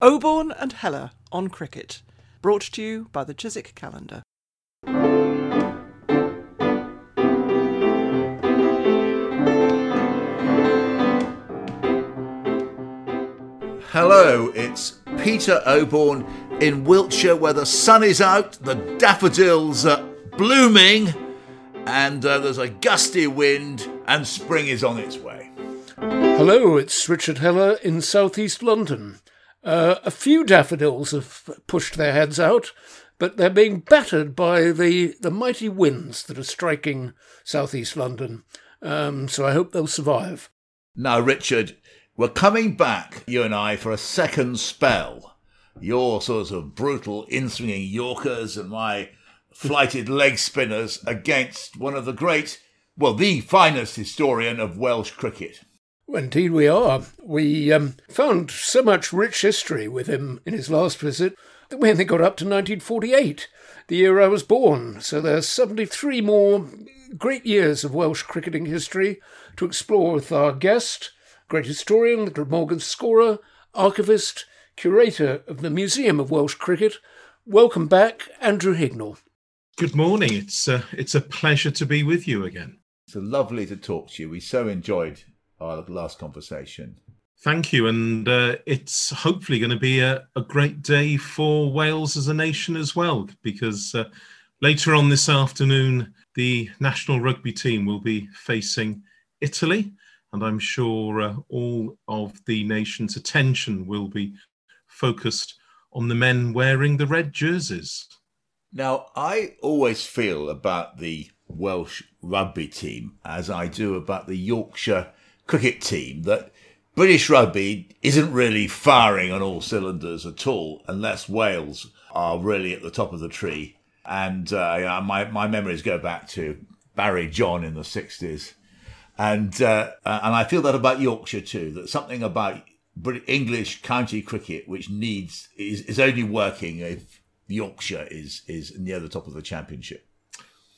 Oborne and Heller on cricket, brought to you by the Chiswick Calendar. Hello, it's Peter Oborne in Wiltshire where the sun is out, the daffodils are blooming, and uh, there's a gusty wind, and spring is on its way. Hello, it's Richard Heller in southeast London. Uh, a few daffodils have pushed their heads out, but they're being battered by the, the mighty winds that are striking southeast London. Um, so I hope they'll survive. Now, Richard, we're coming back, you and I, for a second spell. Your sort of brutal in swinging Yorkers and my flighted leg spinners against one of the great, well, the finest historian of Welsh cricket. Indeed, we are. We um, found so much rich history with him in his last visit that we only got up to 1948, the year I was born. So there's 73 more great years of Welsh cricketing history to explore with our guest, great historian, the Glamorgan scorer, archivist, curator of the Museum of Welsh Cricket. Welcome back, Andrew Hignell. Good morning. It's uh, it's a pleasure to be with you again. It's lovely to talk to you. We so enjoyed our last conversation. Thank you. And uh, it's hopefully going to be a, a, great day for Wales as a nation as well, because uh, later on this afternoon, the national rugby team will be facing Italy. And I'm sure uh, all of the nation's attention will be focused on the men wearing the red jerseys. Now, I always feel about the Welsh rugby team as I do about the Yorkshire cricket team that British rugby isn't really firing on all cylinders at all unless Wales are really at the top of the tree. And uh, my, my memories go back to Barry John in the 60s. And, uh, and I feel that about Yorkshire too, that something about English county cricket, which needs, is, is only working if Yorkshire is, is near the top of the championship.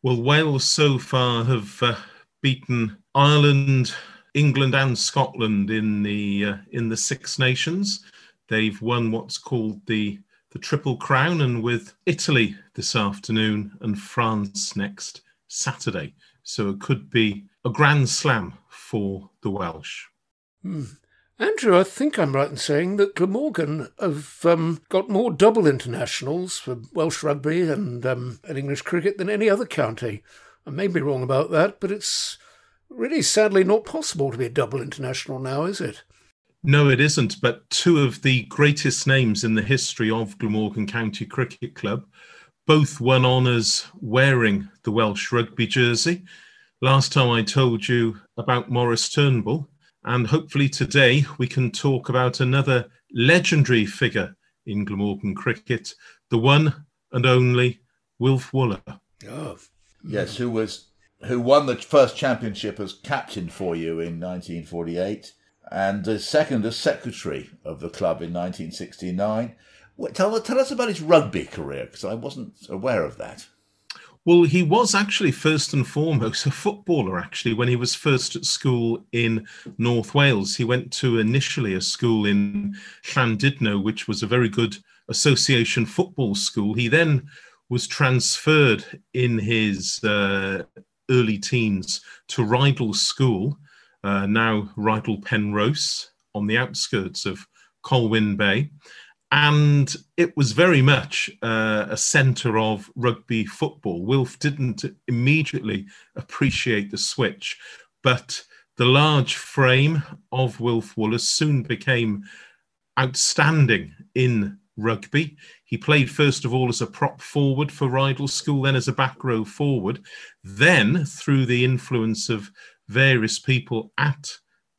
Well, Wales so far have uh, beaten Ireland, England and Scotland in the uh, in the Six Nations. They've won what's called the the Triple Crown, and with Italy this afternoon and France next Saturday. So it could be a grand slam for the Welsh. Hmm. Andrew, I think I'm right in saying that Glamorgan have um, got more double internationals for Welsh rugby and, um, and English cricket than any other county. I may be wrong about that, but it's really sadly not possible to be a double international now, is it? No, it isn't. But two of the greatest names in the history of Glamorgan County Cricket Club both won honours wearing the Welsh rugby jersey. Last time I told you about Maurice Turnbull, and hopefully today we can talk about another legendary figure in Glamorgan cricket, the one and only Wilf Wooller. Oh. Yes, who was who won the first championship as captain for you in 1948 and the second as secretary of the club in 1969. Tell, tell us about his rugby career because I wasn't aware of that. Well, he was actually first and foremost a footballer, actually, when he was first at school in North Wales. He went to initially a school in Llandudno, which was a very good association football school. He then was transferred in his uh, early teens to Rydal School, uh, now Rydal Penrhos, on the outskirts of Colwyn Bay. And it was very much uh, a centre of rugby football. Wilf didn't immediately appreciate the switch, but the large frame of Wilf Wooller soon became outstanding in rugby. He played first of all as a prop forward for Rydal School, then as a back row forward. Then, through the influence of various people at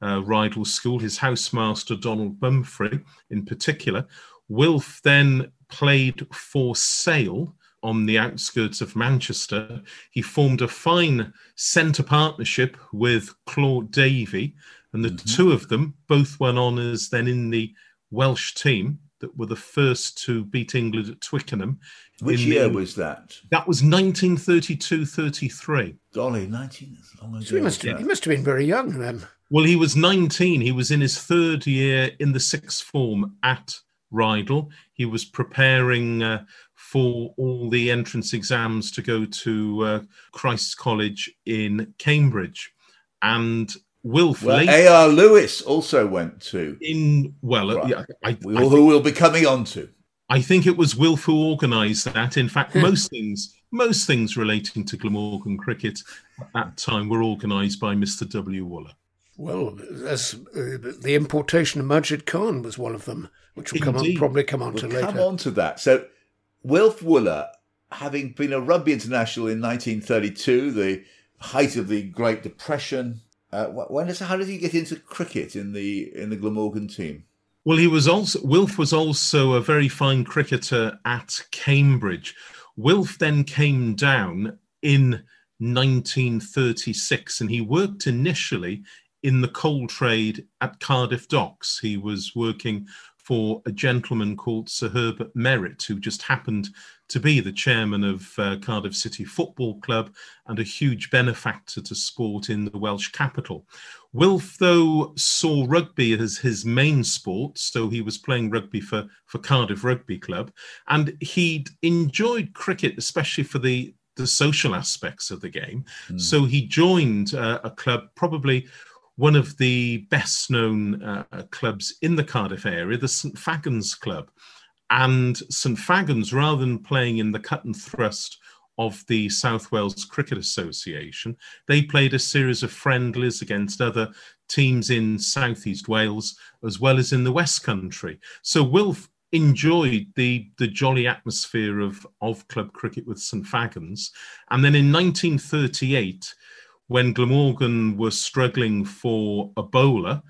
uh, Rydal School, his housemaster Donald Bumfrey in particular, Wilf then played for Sale on the outskirts of Manchester. He formed a fine centre partnership with Claude Davey, and the mm-hmm. two of them both won honours then in the Welsh team that were the first to beat England at Twickenham. Which year the, was that? That was 1932-33. Golly, 19 long ago. So he, must have, he must have been very young then. Well, he was 19. He was in his third year in the sixth form at Rydal. He was preparing uh, for all the entrance exams to go to uh, Christ's College in Cambridge. And Wilf Well, A.R. Lewis also went to, in well, uh, Right. yeah, I, we- I, who we'll be coming on to. I think it was Wilf who organised that. In fact, most things, most things relating to Glamorgan cricket at that time were organised by Mr. W. Wooller. Well, as uh, the importation of Majid Khan was one of them, which will come on, probably come on to We'll later. come on to that. So, Wilf Wooller, having been a rugby international in 1932, the height of the Great Depression, uh, when does, how did he get into cricket in the in the Glamorgan team? Well, he was also Wilf was also a very fine cricketer at Cambridge. Wilf then came down in 1936, and he worked initially in the coal trade at Cardiff Docks. He was working for a gentleman called Sir Herbert Merrett, who just happened to be the chairman of uh, Cardiff City Football Club and a huge benefactor to sport in the Welsh capital. Wilf, though, saw rugby as his main sport, so he was playing rugby for, for Cardiff Rugby Club, and he'd enjoyed cricket, especially for the, the social aspects of the game. So he joined uh, a club, probably one of the best known uh, clubs in the Cardiff area, the St Fagans Club. And St Fagans, rather than playing in the cut and thrust of the South Wales Cricket Association, they played a series of friendlies against other teams in Southeast Wales as well as in the West Country. So Wilf enjoyed the the jolly atmosphere of of club cricket with St Fagans, and then in 1938, when Glamorgan was struggling for a bowler,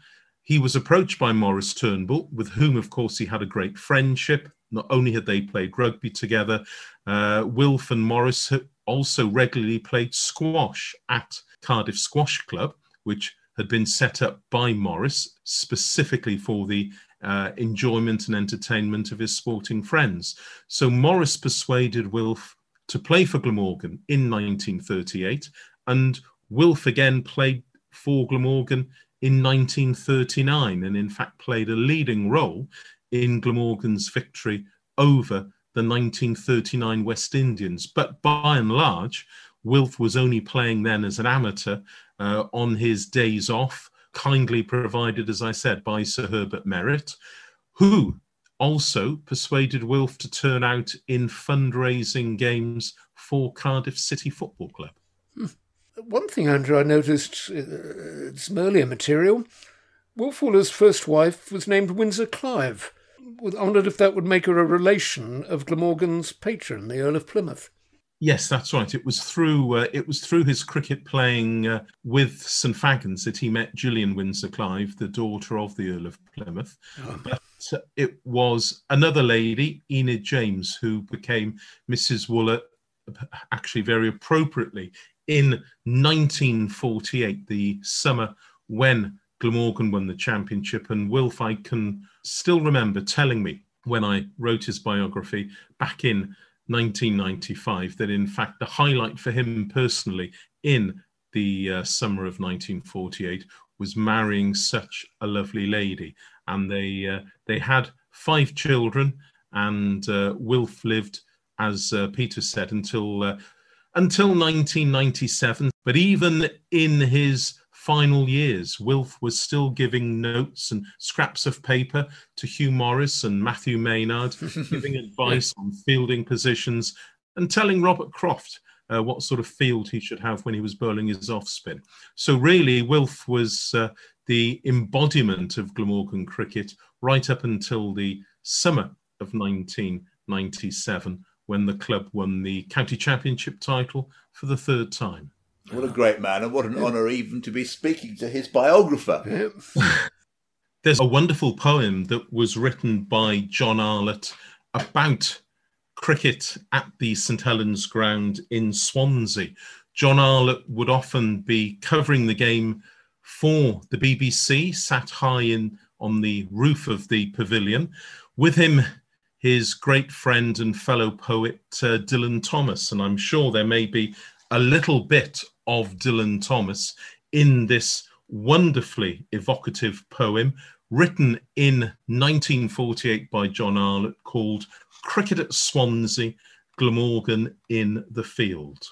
he was approached by Maurice Turnbull, with whom, of course, he had a great friendship. Not only had they played rugby together, uh, Wilf and Maurice also regularly played squash at Cardiff Squash Club, which had been set up by Maurice specifically for the uh, enjoyment and entertainment of his sporting friends. So Maurice persuaded Wilf to play for Glamorgan in 1938, and Wilf again played for Glamorgan in 1939, and in fact played a leading role in Glamorgan's victory over the 1939 West Indians. But by and large, Wilf was only playing then as an amateur uh, on his days off, kindly provided, as I said, by Sir Herbert Merrett, who also persuaded Wilf to turn out in fundraising games for Cardiff City Football Club. One thing, Andrew, I noticed uh, some earlier material. Wolf Wooller's first wife was named Windsor Clive. I wondered if that would make her a relation of Glamorgan's patron, the Earl of Plymouth. Yes, that's right. It was through uh, it was through his cricket playing uh, with St Fagans that he met Gillian Windsor Clive, the daughter of the Earl of Plymouth. But uh, it was another lady, Enid James, who became Mrs. Wooller, actually very appropriately in 1948, the summer when Glamorgan won the championship. And Wilf, I can still remember telling me when I wrote his biography back in 1995 that in fact the highlight for him personally in the uh, summer of 1948 was marrying such a lovely lady and they uh, they had five children and uh, Wilf lived as uh, Peter said until uh, until 1997 but even in his final years, Wilf was still giving notes and scraps of paper to Hugh Morris and Matthew Maynard, giving advice on fielding positions and telling Robert Croft uh, what sort of field he should have when he was bowling his off spin. So, really, Wilf was uh, the embodiment of Glamorgan cricket right up until the summer of 1997 when the club won the county championship title for the third time. What a great man, and what an honour even to be speaking to his biographer. Yep. There's a wonderful poem that was written by John Arlott about cricket at the St Helens ground in Swansea. John Arlott would often be covering the game for the BBC, sat high in on the roof of the pavilion. With him, his great friend and fellow poet uh, Dylan Thomas, and I'm sure there may be a little bit of Dylan Thomas in this wonderfully evocative poem written in 1948 by John Arlott called Cricket at Swansea, Glamorgan in the Field.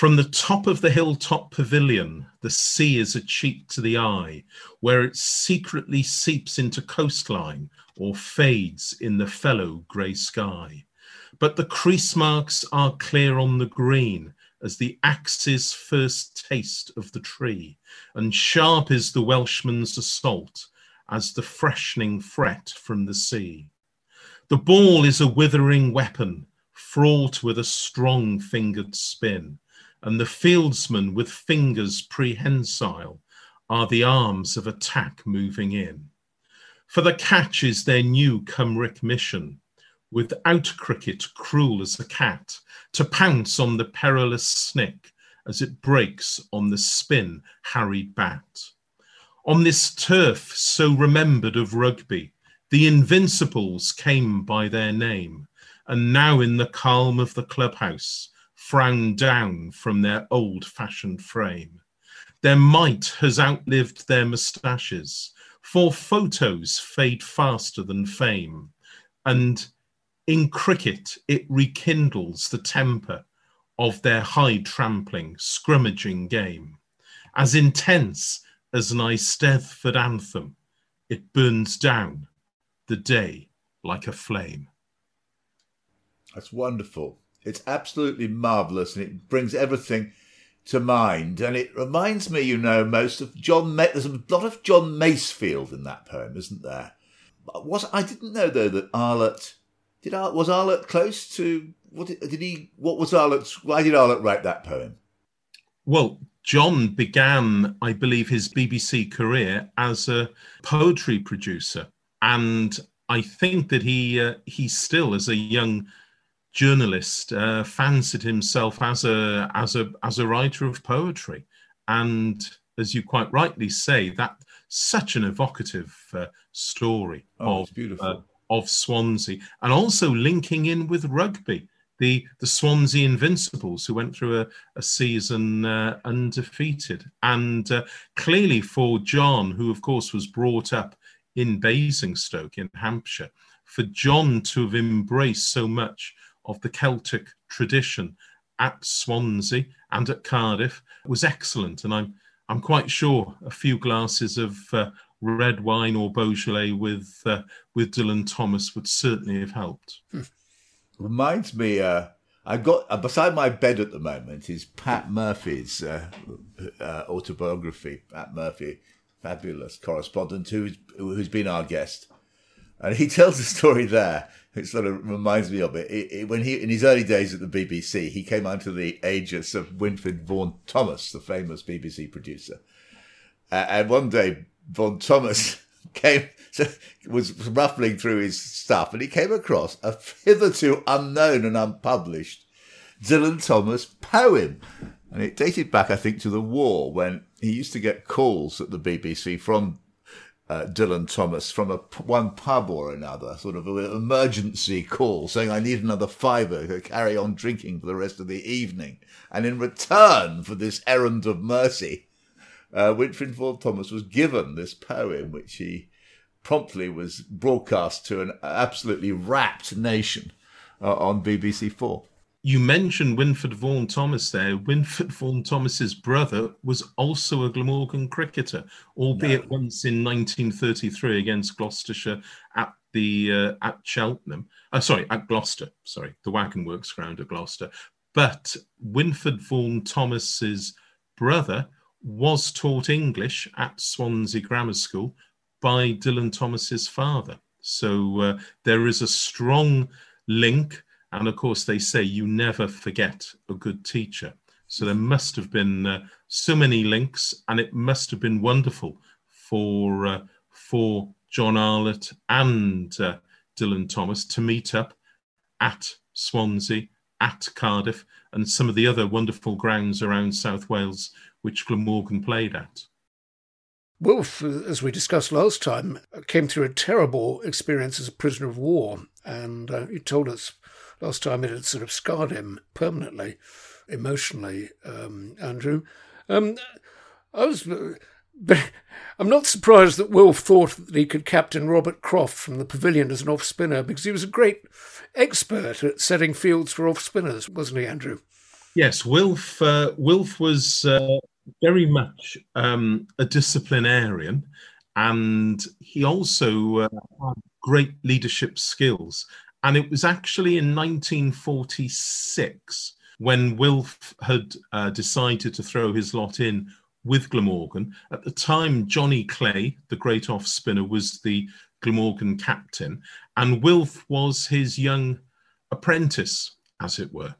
From the top of the hilltop pavilion, the sea is a cheat to the eye, where it secretly seeps into coastline or fades in the fellow grey sky. But the crease marks are clear on the green as the axe's first taste of the tree, and sharp is the Welshman's assault as the freshening fret from the sea. The ball is a withering weapon, fraught with a strong fingered spin, and the fieldsmen with fingers prehensile are the arms of attack moving in. For the catch is their new Cymric mission, without cricket cruel as a cat, to pounce on the perilous snick as it breaks on the spin harried bat. On this turf so remembered of rugby, the Invincibles came by their name, and now in the calm of the clubhouse, frown down from their old fashioned frame. Their might has outlived their moustaches, for photos fade faster than fame. And in cricket, it rekindles the temper of their high trampling, scrummaging game. As intense as an Eisteddfod anthem, it burns down the day like a flame. That's wonderful. It's absolutely marvelous, and it brings everything to mind. And it reminds me, you know, most of John. Ma- There's a lot of John Masefield in that poem, isn't there? Was I didn't know though that Arlott did. Ar- was Arlott close to what did, did he? What was Arlott's? Why did Arlott write that poem? Well, John began, I believe, his BBC career as a poetry producer, and I think that he uh, he still, as a young journalist uh, fancied himself as a as a as a writer of poetry, and as you quite rightly say, that such an evocative uh, story Oh, of beautiful. uh, of Swansea, and also linking in with rugby. The, the Swansea Invincibles, who went through a, a season uh, undefeated. And uh, clearly for John, who of course was brought up in Basingstoke in Hampshire, for John to have embraced so much of the Celtic tradition at Swansea and at Cardiff was excellent. And I'm, I'm quite sure a few glasses of uh, red wine or Beaujolais with, uh, with Dylan Thomas would certainly have helped. reminds me uh i've got uh, beside my bed at the moment is pat murphy's uh, uh, autobiography pat murphy fabulous correspondent who's who's been our guest and he tells a story there it sort of reminds me of it. It- it- when he in his early days at the bbc he came under the aegis of Wynford vaughan thomas the famous bbc producer uh, and one day, Vaughan Thomas came, was ruffling through his stuff, and he came across a hitherto unknown and unpublished Dylan Thomas poem. And it dated back, I think, to the war when he used to get calls at the BBC from uh, Dylan Thomas from a one pub or another, sort of an emergency call saying, I need another fiver to carry on drinking for the rest of the evening. And in return for this errand of mercy, uh, Wynford Vaughan Thomas was given this poem, which he promptly was broadcast to an absolutely rapt nation uh, on BBC Four. You mentioned Wynford Vaughan Thomas there. Wynford Vaughan Thomas's brother was also a Glamorgan cricketer, albeit once in 1933 against Gloucestershire at the uh, at Cheltenham. Uh, sorry, at Gloucester. Sorry, the Wagon Works ground at Gloucester. But Wynford Vaughan Thomas's brother was taught English at Swansea Grammar School by Dylan Thomas's father. So uh, there is a strong link. And of course, they say you never forget a good teacher. So there must have been uh, so many links, and it must have been wonderful for uh, for John Arlott and uh, Dylan Thomas to meet up at Swansea, at Cardiff, and some of the other wonderful grounds around South Wales which Glamorgan played at. Wolf, as we discussed last time, came through a terrible experience as a prisoner of war, and uh, he told us last time it had sort of scarred him permanently, emotionally. Um, Andrew, um, I was But I'm not surprised that Wilf thought that he could captain Robert Croft from the pavilion as an off spinner because he was a great expert at setting fields for off spinners, wasn't he, Andrew? Yes, Wilf. Uh, Wilf was uh, very much um, a disciplinarian, and he also uh, had great leadership skills. And it was actually in 1946 when Wilf had uh, decided to throw his lot in with Glamorgan. At the time, Johnny Clay, the great off spinner, was the Glamorgan captain, and Wilf was his young apprentice, as it were.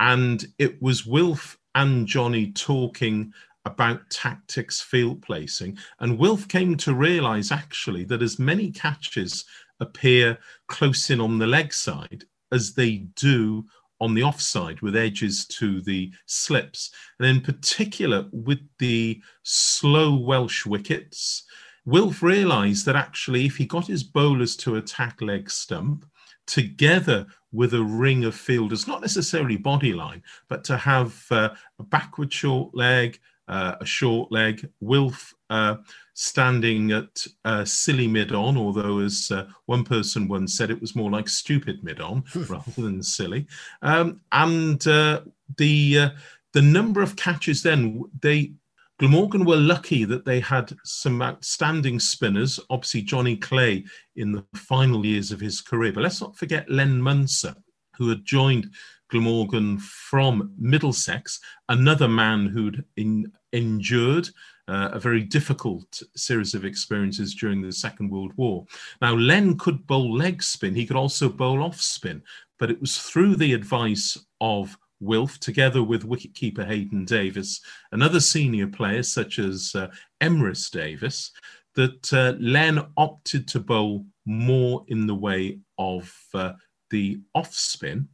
And it was Wilf and Johnny talking about tactics, field placing. And Wilf came to realize actually that as many catches appear close in on the leg side as they do on the offside with edges to the slips. And in particular, with the slow Welsh wickets, Wilf realised that actually, if he got his bowlers to attack leg stump, together with a ring of fielders, not necessarily body line, but to have uh, a backward short leg, uh, a short leg, Wilf uh, standing at uh, silly mid on, although, as uh, one person once said, it was more like stupid mid on rather than silly. Um, and uh, the uh, the number of catches then they Glamorgan were lucky that they had some outstanding spinners. Obviously, Johnny Clay in the final years of his career, but let's not forget Len Muncer, who had joined Glamorgan from Middlesex, another man who'd in, endured uh, a very difficult series of experiences during the Second World War. Now, Len could bowl leg spin, he could also bowl off spin, but it was through the advice of Wilf, together with wicketkeeper Haydn Davies and other senior players such as uh, Emrys Davies, that uh, Len opted to bowl more in the way of uh, the off spin.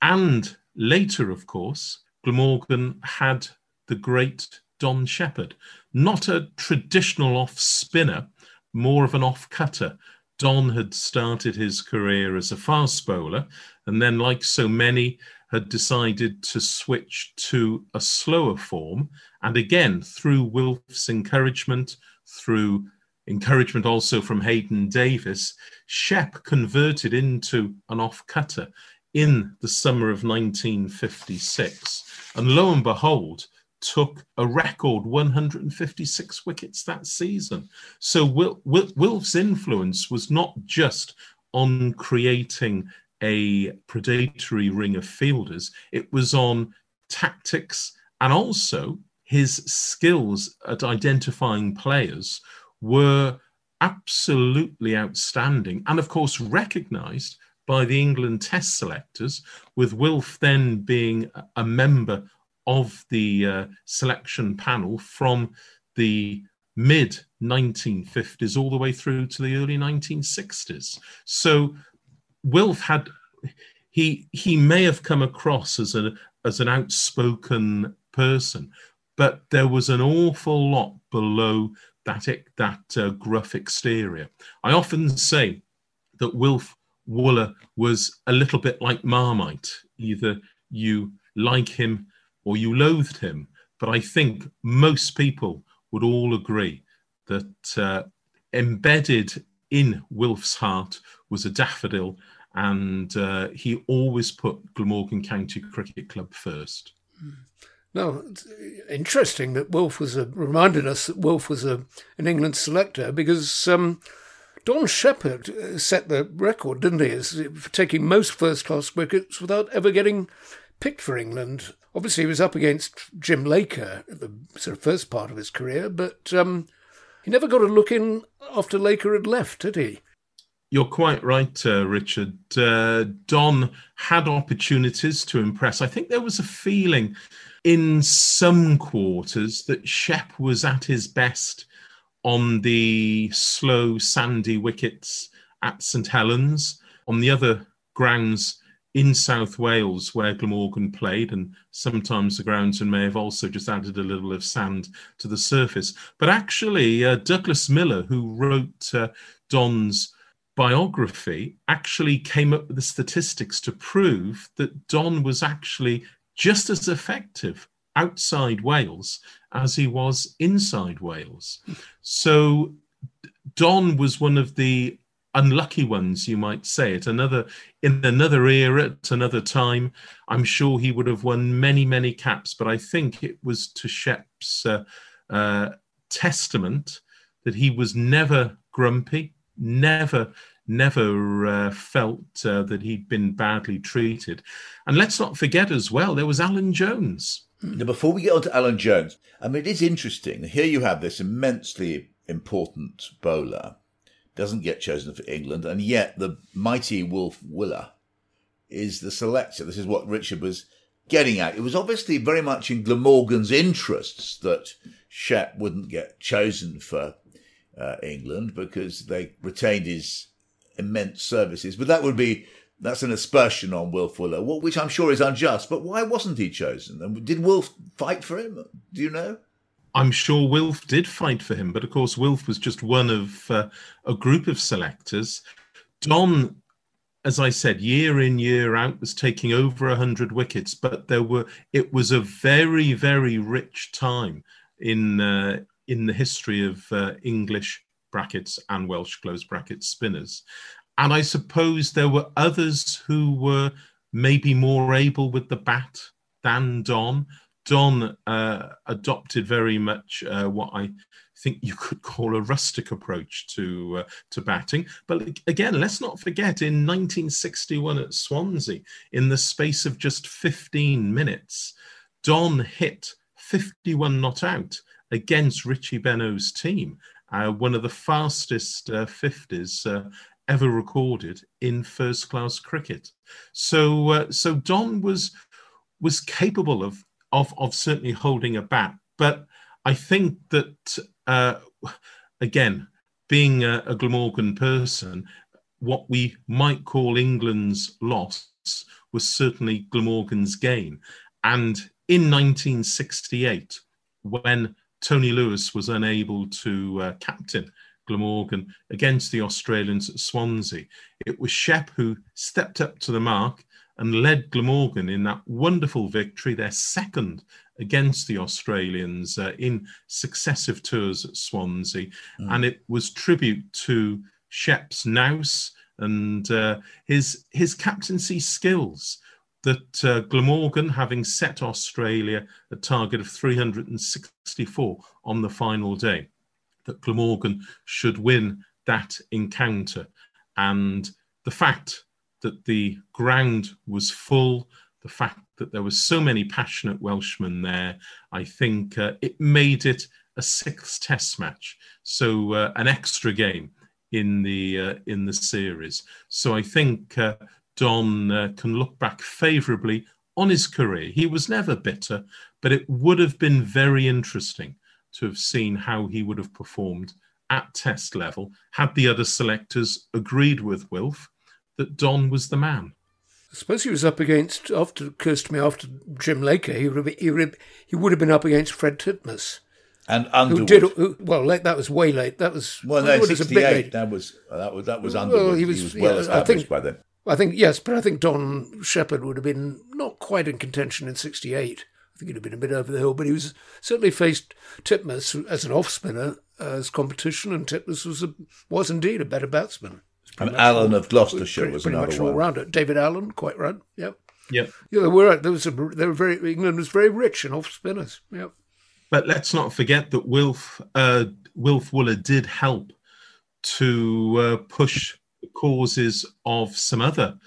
And later, of course, Glamorgan had the great Don Shepherd, not a traditional off spinner, more of an off cutter. Don had started his career as a fast bowler, and then, like so many, had decided to switch to a slower form. And again, through Wilf's encouragement, through encouragement also from Haydn Davies, Shep converted into an off cutter in the summer of 1956. And lo and behold, took a record 156 wickets that season. So Wil- Wil- Wilf's influence was not just on creating a predatory ring of fielders, it was on tactics and also his skills at identifying players were absolutely outstanding and, of course, recognized by the England test selectors, with Wilf then being a member of the uh, selection panel from the mid 1950s all the way through to the early 1960s. So Wilf had he he may have come across as a as an outspoken person, but there was an awful lot below that that uh, gruff exterior. I often say that Wilf Wooller was a little bit like Marmite. Either you like him or you loathed him. But I think most people would all agree that uh, embedded in Wilf's heart was a daffodil, and uh, he always put Glamorgan County Cricket Club first. No, interesting that Wilf was a, reminded us that Wilf was a, an England selector because um, Don Shepherd uh, set the record, didn't he, for taking most first class wickets without ever getting picked for England. Obviously, he was up against Jim Laker at the sort of first part of his career, but um, he never got a look in after Laker had left, did he? You're quite right, uh, Richard. Uh, Don had opportunities to impress. I think there was a feeling in some quarters that Shep was at his best on the slow, sandy wickets at St Helens. On the other grounds, in South Wales, where Glamorgan played, and sometimes the groundsman may have also just added a little of sand to the surface. But actually, uh, Douglas Miller, who wrote uh, Don's biography, actually came up with the statistics to prove that Don was actually just as effective outside Wales as he was inside Wales. So Don was one of the unlucky ones, you might say. At another in another era, at another time, I'm sure he would have won many, many caps. But I think it was to Shep's uh, uh, testament that he was never grumpy, never never uh, felt uh, that he'd been badly treated. And let's not forget as well, there was Alan Jones. Now, before we get on to Alan Jones, I mean, it is interesting. Here you have this immensely important bowler, doesn't get chosen for England, and yet the mighty Wolf Wooller is the selector. This is what Richard was getting at. It was obviously very much in Glamorgan's interests that Shep wouldn't get chosen for uh, England because they retained his immense services. But that would be that's an aspersion on Wilf Wooller, which I'm sure is unjust. But why wasn't he chosen? And did Wolf fight for him? Do you know? I'm sure Wilf did fight for him, but of course Wilf was just one of uh, a group of selectors. Don, as I said, year in year out was taking over hundred wickets, but there were it was a very very rich time in uh, in the history of uh, English brackets and Welsh close brackets spinners. And I suppose there were others who were maybe more able with the bat than Don. Don uh, adopted very much uh, what I think you could call a rustic approach to uh, to batting. But again, let's not forget in 1961 at Swansea, in the space of just 15 minutes, Don hit 51 not out against Richie Benaud's team, uh, one of the fastest uh, 50s uh, ever recorded in first class cricket. So, uh, so Don was was capable of, of of certainly holding a bat, but I think that uh, again, being a, a Glamorgan person, what we might call England's loss was certainly Glamorgan's gain. And in 1968, when Tony Lewis was unable to uh, captain Glamorgan against the Australians at Swansea. It was Shep who stepped up to the mark and led Glamorgan in that wonderful victory, their second against the Australians uh, in successive tours at Swansea. Mm. And it was tribute to Shep's nous and uh, his his captaincy skills that uh, Glamorgan, having set Australia a target of 364 on the final day, that Glamorgan should win that encounter. And the fact that the ground was full, the fact that there were so many passionate Welshmen there, I think uh, it made it a sixth Test match, so uh, an extra game in the uh, in the series. So I think uh, Don uh, can look back favourably on his career. He was never bitter, but it would have been very interesting to have seen how he would have performed at test level had the other selectors agreed with Wilf that Don was the man. I suppose he was up against, after occurs to me, after Jim Laker, he would have, he would have, he would have been up against Fred Titmus. And Underwood. Who did, who, well, late, that was way late. That was well, no, sixty eight. That was that was that was Underwood. Well, he was, he was well yeah, established think, by then. I think yes, but I think Don Shepherd would have been not quite in contention in '68. I think he'd have been a bit over the hill, but he was certainly faced Titmus as an off spinner uh, as competition, and Titmus was a, was indeed a better batsman. And Allen all, of Gloucestershire pretty, was pretty another much one. all rounder. David Allen, quite right. Yep. Yep. Yeah, there were there was a, they were very England was very rich in off spinners. Yep. But let's not forget that Wilf uh, Wilf Wooller did help to uh, push the causes of some other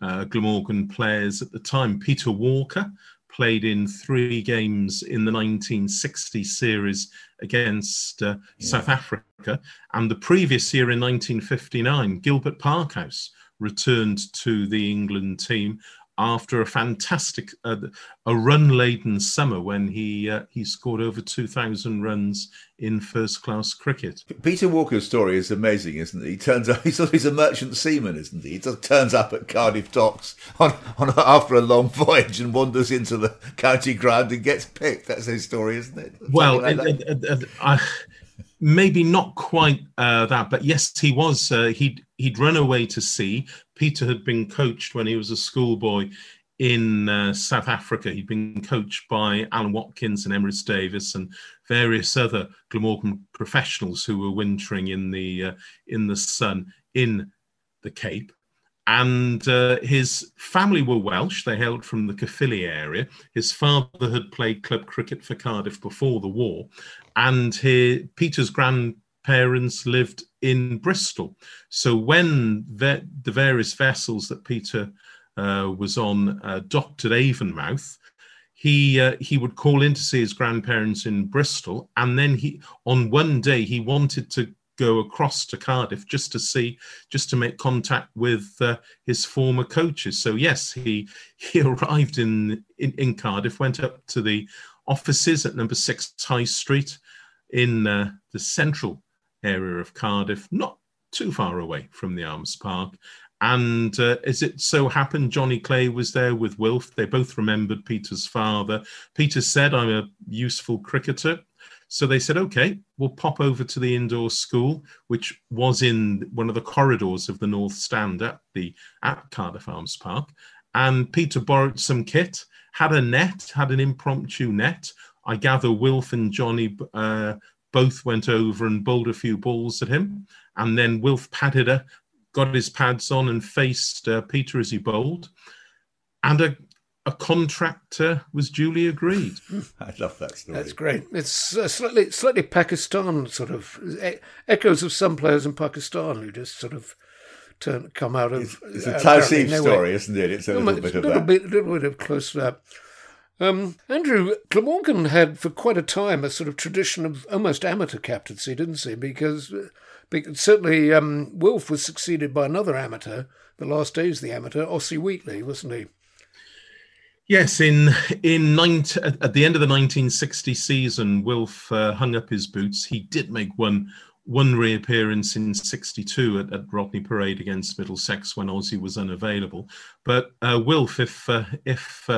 uh, Glamorgan players at the time. Peter Walker played in three games in the 1960 series against uh, yeah. South Africa. And the previous year in 1959, Gilbert Parkhouse returned to the England team after a fantastic, uh, a run-laden summer when he uh, he scored over two thousand runs in first-class cricket. Peter Walker's story is amazing, isn't it? He turns up. He's, he's a merchant seaman, isn't he? He just turns up at Cardiff docks on, on after a long voyage and wanders into the county ground and gets picked. That's his story, isn't it? Well, like I, maybe not quite uh, that, but yes, he was. Uh, he'd he'd run away to sea. Peter had been coached when he was a schoolboy in uh, South Africa. He'd been coached by Allan Watkins and Emrys Davies and various other Glamorgan professionals who were wintering in the uh, in the sun in the Cape. And uh, his family were Welsh. They hailed from the Caerphilly area. His father had played club cricket for Cardiff before the war, and he, Peter's grandparents lived in Bristol. So when the, the various vessels that Peter uh, was on uh, docked at Avonmouth, he uh, he would call in to see his grandparents in Bristol, and then he on one day he wanted to go across to Cardiff just to see, just to make contact with uh, his former coaches. So yes, he he arrived in, in, in Cardiff, went up to the offices at Number Six High Street in uh, the central area of Cardiff, not too far away from the Arms Park, and uh, as it so happened, Johnny Clay was there with Wilf. They both remembered Peter's father. Peter said, I'm a useful cricketer. So they said, okay, we'll pop over to the indoor school, which was in one of the corridors of the North Stand at the at Cardiff Arms Park. And Peter borrowed some kit, had a net, had an impromptu net. I gather Wilf and Johnny uh, both went over and bowled a few balls at him. And then Wilf padded a got his pads on and faced uh, Peter as he bowled, and a, a contractor was duly agreed. I love that story. That's great. It's uh, slightly slightly Pakistan sort of e- echoes of some players in Pakistan who just sort of turn come out of. It's, it's a uh, Tauseef story, isn't it? It's a little Almost- bit of little that. bit, little bit of close to that. Um, Andrew Glamorgan had for quite a time a sort of tradition of almost amateur captaincy, didn't he? Because, uh, because certainly um, was succeeded by another amateur, the last days the amateur, Ossie Wheatley, wasn't he? Yes, in in 19, at the end of the 1960 season, Wilf uh, hung up his boots. He did make one one reappearance in 62 at, at Rodney Parade against Middlesex when Ossie was unavailable. But uh, Wilf, if uh, if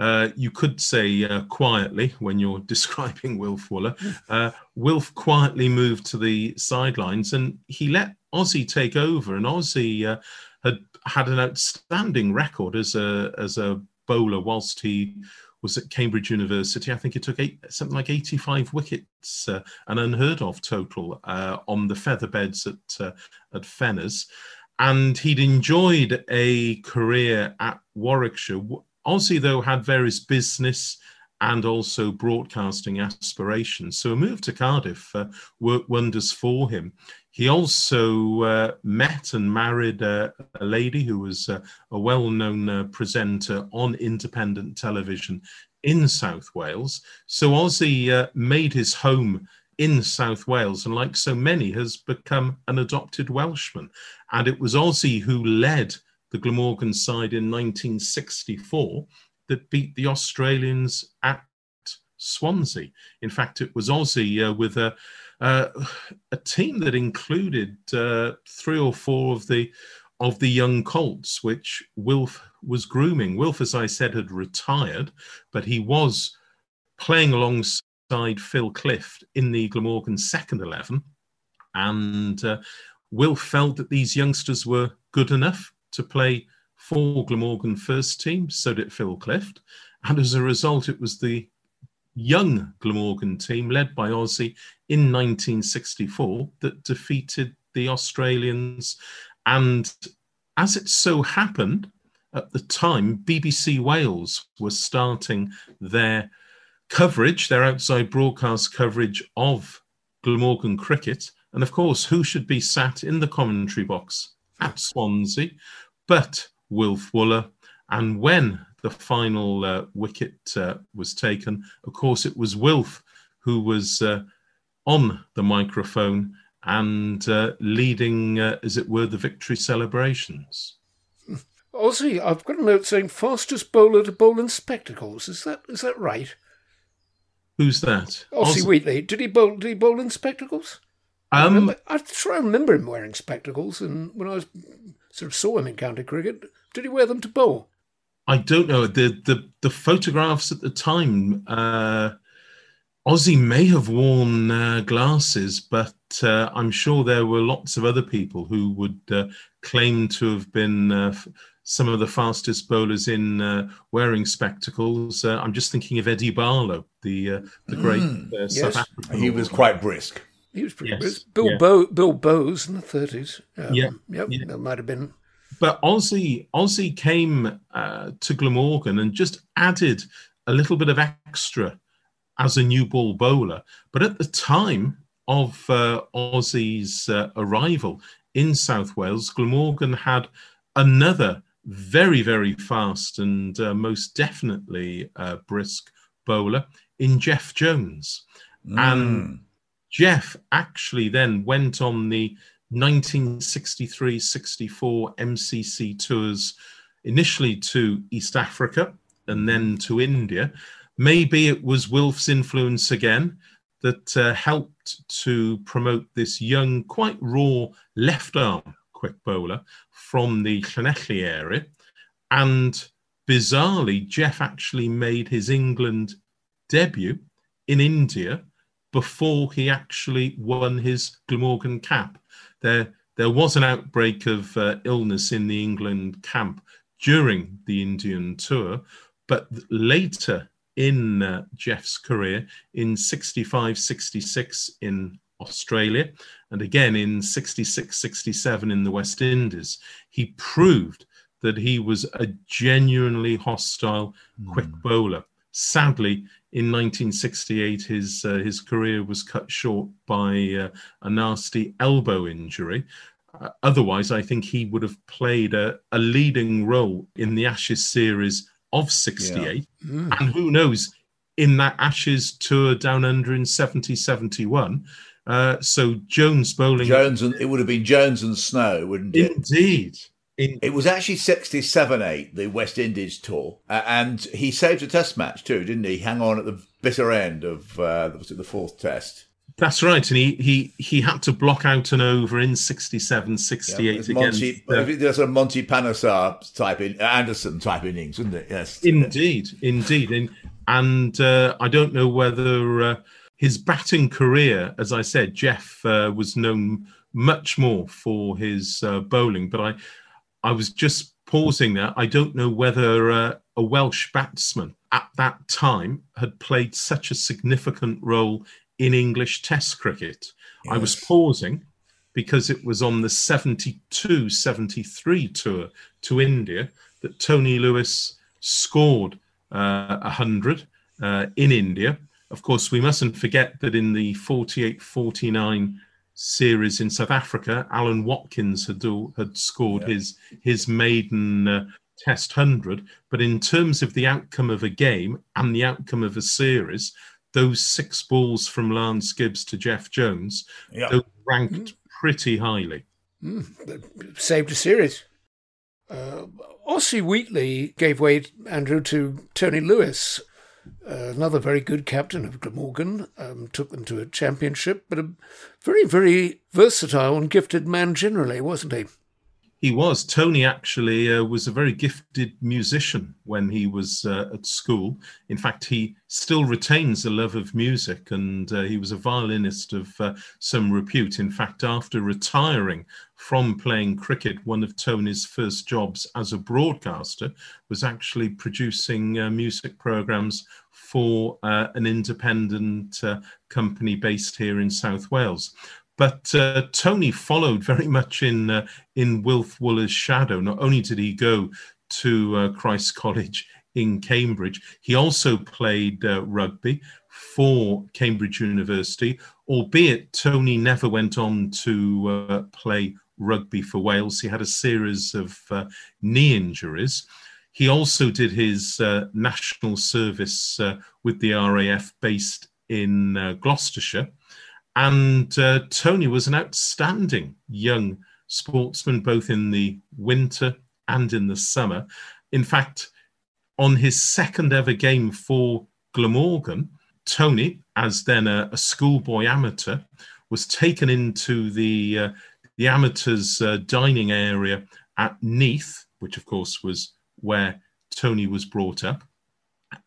uh, you could say uh, quietly when you're describing Wilf Wooller, uh, Wilf quietly moved to the sidelines and he let Ossie take over. And Ossie uh, had had an outstanding record as a as a bowler whilst he was at Cambridge University. I think he took eight, something like 85 wickets, uh, an unheard of total on the featherbeds at uh, at Fenners. And he'd enjoyed a career at Warwickshire. Ossie, though, had various business and also broadcasting aspirations. So a move to Cardiff uh, worked wonders for him. He also uh, met and married uh, a lady who was uh, a well known uh, presenter on independent television in South Wales. So Ossie uh, made his home in South Wales and, like so many, has become an adopted Welshman. And it was Ossie who led the Glamorgan side in 1964 that beat the Australians at Swansea. In fact, it was Ossie uh, with a uh, a team that included uh, three or four of the of the young colts, which Wilf was grooming. Wilf, as I said, had retired, but he was playing alongside Phil Clift in the Glamorgan second eleven, and uh, Wilf felt that these youngsters were good enough to play for Glamorgan first team. So did Phil Clift, and as a result, it was the young Glamorgan team led by Ossie in 1964 that defeated the Australians. And as it so happened, at the time, BBC Wales was starting their coverage, their outside broadcast coverage of Glamorgan cricket. And of course, who should be sat in the commentary box at Swansea but Wilf Wooller? And when the final uh, wicket uh, was taken, of course, it was Wilf who was uh, on the microphone and uh, leading, uh, as it were, the victory celebrations. Ossie, I've got a note saying fastest bowler to bowl in spectacles. Is that is that right? Who's that? Ossie Oz- Wheatley. Did he bowl? Did he bowl in spectacles? Um, Remember- I'm sure I remember him wearing spectacles, and when I was sort of saw him in county cricket, did he wear them to bowl? I don't know the the the photographs at the time. Uh, Ossie may have worn uh, glasses, but uh, I'm sure there were lots of other people who would uh, claim to have been uh, some of the fastest bowlers in uh, wearing spectacles. Uh, I'm just thinking of Eddie Barlow, the uh, the great Mm, yes. South African. He was quite brisk. He was pretty Yes, brisk. Bill yeah. Bow, Bill Bowes in the thirties. Um, Yeah, yep, yeah. that might have been. but Ossie Ossie came uh, to Glamorgan and just added a little bit of extra as a new ball bowler. But at the time of uh, Ossie's uh, arrival in South Wales, Glamorgan had another very very fast and uh, most definitely uh, brisk bowler in Jeff Jones. And Jeff actually then went on the 1963-64 MCC tours, initially to East Africa and then to India. Maybe it was Wilf's influence again that uh, helped to promote this young, quite raw left arm quick bowler from the Llanelli area. And bizarrely, Jeff actually made his England debut in India before he actually won his Glamorgan cap. There, there was an outbreak of uh, illness in the England camp during the Indian tour, but later in uh, Jeff's career, in 65 66 in Australia, and again in 66 67 in the West Indies, he proved that he was a genuinely hostile quick bowler. Sadly, in 1968, his uh, his career was cut short by uh, a nasty elbow injury. Uh, otherwise, I think he would have played a, a leading role in the Ashes series of 68. And who knows, in that Ashes tour down under in 70 71. Uh, so Jones bowling. Jones and it would have been Jones and Snow, wouldn't it? Indeed. In, It was actually 67 8, the West Indies tour. Uh, and he saved a test match too, didn't he? Hang on at the bitter end of uh, was it the fourth test? That's right, and he he he had to block out an over in 67, 68 It's against. Monty, uh, there's a Monty Panesar type in Anderson type innings, isn't it? Yes. indeed, indeed, and and uh, I don't know whether uh, his batting career, as I said, Jeff uh, was known much more for his uh, bowling, but I I was just pausing there. I don't know whether uh, a Welsh batsman at that time had played such a significant role in English Test cricket. I was pausing because it was on the 72 73 tour to India that Tony Lewis scored uh, 100 uh, in India. Of course, we mustn't forget that in the 48 49 series in South Africa, Allan Watkins had, do, had scored his, his maiden uh, Test 100. But in terms of the outcome of a game and the outcome of a series, those six balls from Lance Gibbs to Jeff Jones, Yeah. ranked pretty highly. saved a series. Uh, Ossie Wheatley gave way, Andrew, to Tony Lewis, another very good captain of Glamorgan, um, took them to a championship, but a very, very versatile and gifted man generally, wasn't he? He was. Tony actually uh, was a very gifted musician when he was uh, at school. In fact, he still retains a love of music and uh, he was a violinist of uh, some repute. In fact, after retiring from playing cricket, one of Tony's first jobs as a broadcaster was actually producing uh, music programs for uh, an independent company based here in South Wales. But uh, Tony followed very much in uh, in Wilf Wooller's shadow. Not only did he go to uh, Christ College in Cambridge, he also played uh, rugby for Cambridge University. Albeit Tony never went on to uh, play rugby for Wales. He had a series of uh, knee injuries. He also did his national service with the RAF based in Gloucestershire. And uh, Tony was an outstanding young sportsman, both in the winter and in the summer. In fact, on his second ever game for Glamorgan, Tony, as then a, a schoolboy amateur, was taken into the uh, the amateurs' uh, dining area at Neath, which of course was where Tony was brought up.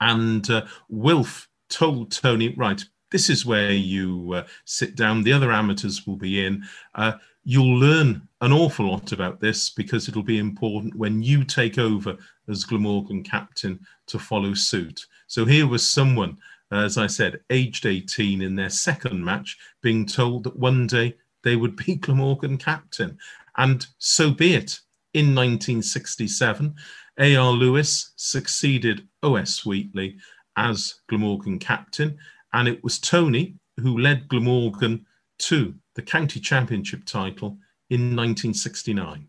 And uh, Wilf told Tony, right, This is where you uh, sit down. The other amateurs will be in. Uh, you'll learn an awful lot about this because it'll be important when you take over as Glamorgan captain to follow suit. So here was someone, as I said, aged 18 in their second match, being told that one day they would be Glamorgan captain. And so be it. In 1967, A.R. Lewis succeeded O.S. Wheatley as Glamorgan captain, and it was Tony who led Glamorgan to the county championship title in 1969.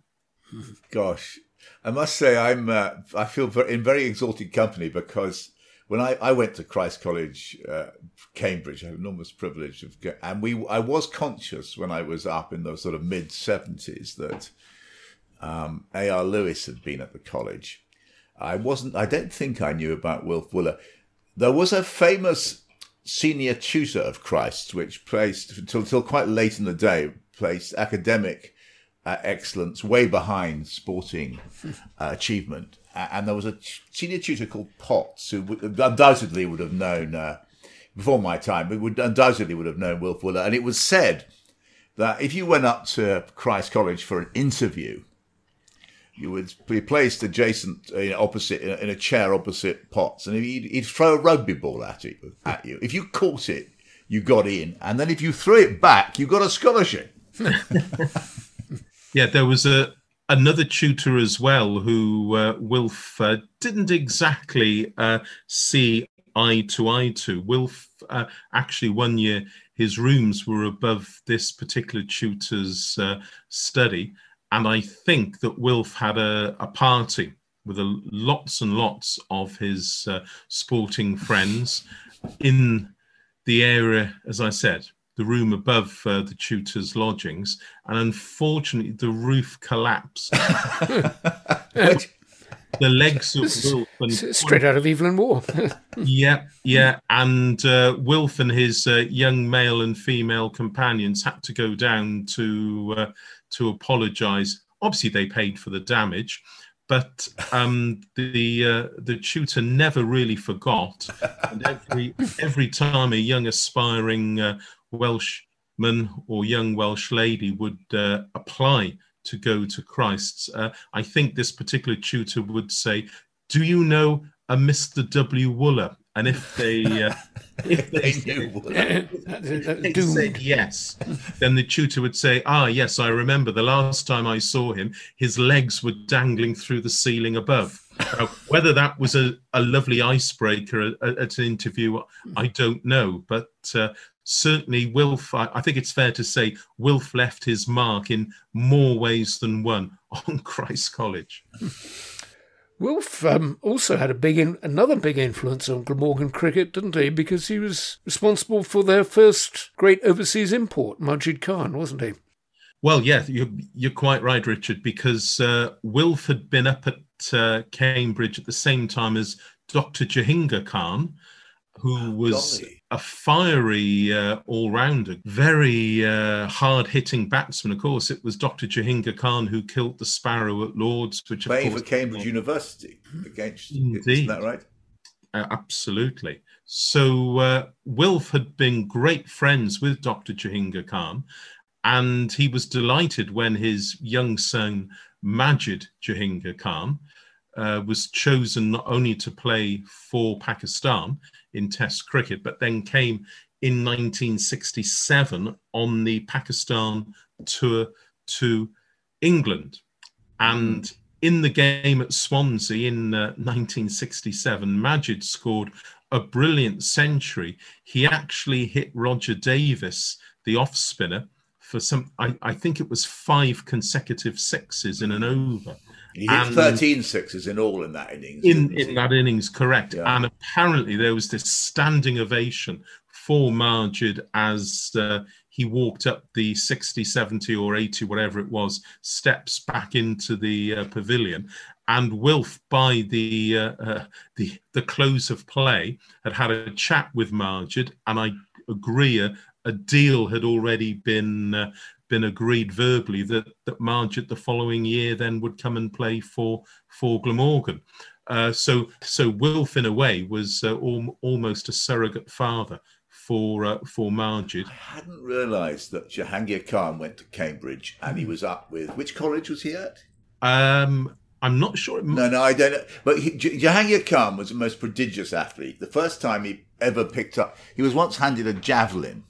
Gosh, I must say I'm uh, I feel in very exalted company because when I, I went to Christ College, uh, Cambridge, I had enormous privilege of, and we I was conscious when I was up in the sort of mid seventies that um, A.R. Lewis had been at the college. I wasn't. I don't think I knew about Wilf Wooller. There was a famous senior tutor of Christ's, which placed until, till quite late in the day, placed academic uh, excellence way behind sporting uh, achievement. And there was a senior tutor called Potts who would, undoubtedly would have known, uh, before my time, but would undoubtedly would have known Wilf Wooller. And it was said that if you went up to Christ College for an interview, you would be placed adjacent, uh, opposite, in a, in a, chair opposite Potts, and he'd, he'd, throw a rugby ball at it at you. If you caught it, you got in, and then if you threw it back, you got a scholarship. yeah, there was a another tutor as well who uh, Wilf uh, didn't exactly uh, see eye to eye to. Wilf uh, actually one year his rooms were above this particular tutor's uh, study and I think that Wilf had a, a party with a, lots and lots of his uh, sporting friends in the area, as I said, the room above uh, the tutor's lodgings. And unfortunately, the roof collapsed. the legs of Wilf and straight out of Evelyn Waugh. yeah, yeah, and uh, Wilf and his uh, young male and female companions had to go down to uh, to apologise. Obviously, they paid for the damage, but um, the uh, the tutor never really forgot. And every every time a young aspiring uh, Welshman or young Welsh lady would uh, apply to go to Christ's, uh, I think this particular tutor would say, "Do you know a Mr. W. Wooller?" And if they uh, if they, they, they said yes, then the tutor would say, "Ah, yes, I remember the last time I saw him. His legs were dangling through the ceiling above." Now, whether that was a, a lovely icebreaker at, at, an interview, I don't know. But uh, certainly, Wilf, I, I think it's fair to say, Wilf left his mark in more ways than one on Christ College. Wilf um, also had a big, in, another big influence on Glamorgan cricket, didn't he? Because he was responsible for their first great overseas import, Majid Khan, wasn't he? Well, yeah, you're, you're quite right, Richard, because uh, Wilf had been up at uh, Cambridge at the same time as Dr. Jahangir Khan, who was golly. A fiery uh, all rounder, very uh, hard hitting batsman. Of course, it was Dr. Jahangir Khan who killed the Sparrow at Lords, which played for Cambridge University against. Indeed. Isn't that right? Uh, absolutely. So uh, Wilf had been great friends with Dr. Jahangir Khan, and he was delighted when his young son Majid Jahangir Khan uh, was chosen not only to play for Pakistan in Test cricket, but then came in 1967 on the Pakistan tour to England. And in the game at Swansea in uh, 1967, Majid scored a brilliant century. He actually hit Roger Davis, the off spinner, for some, I, I think it was five consecutive sixes in an over. He hit and 13 sixes in all in that innings. In, in that innings, correct. Yeah. And apparently there was this standing ovation for Majid as uh, he walked up the 60, 70 or 80, whatever it was, steps back into the uh, pavilion. And Wilf, by the, uh, uh the the close of play, had had a chat with Majid, and I agree a, a deal had already been uh, been agreed verbally that that Majid the following year then would come and play for for Glamorgan. Uh, so so Wilf in a way was uh, al- almost a surrogate father for uh, for Majid. I hadn't realised that Jahangir Khan went to Cambridge and he was up with which college was he at? Um, I'm not sure. It No, no, I don't know. But he, Jahangir Khan was the most prodigious athlete. The first time he ever picked up, he was once handed a javelin,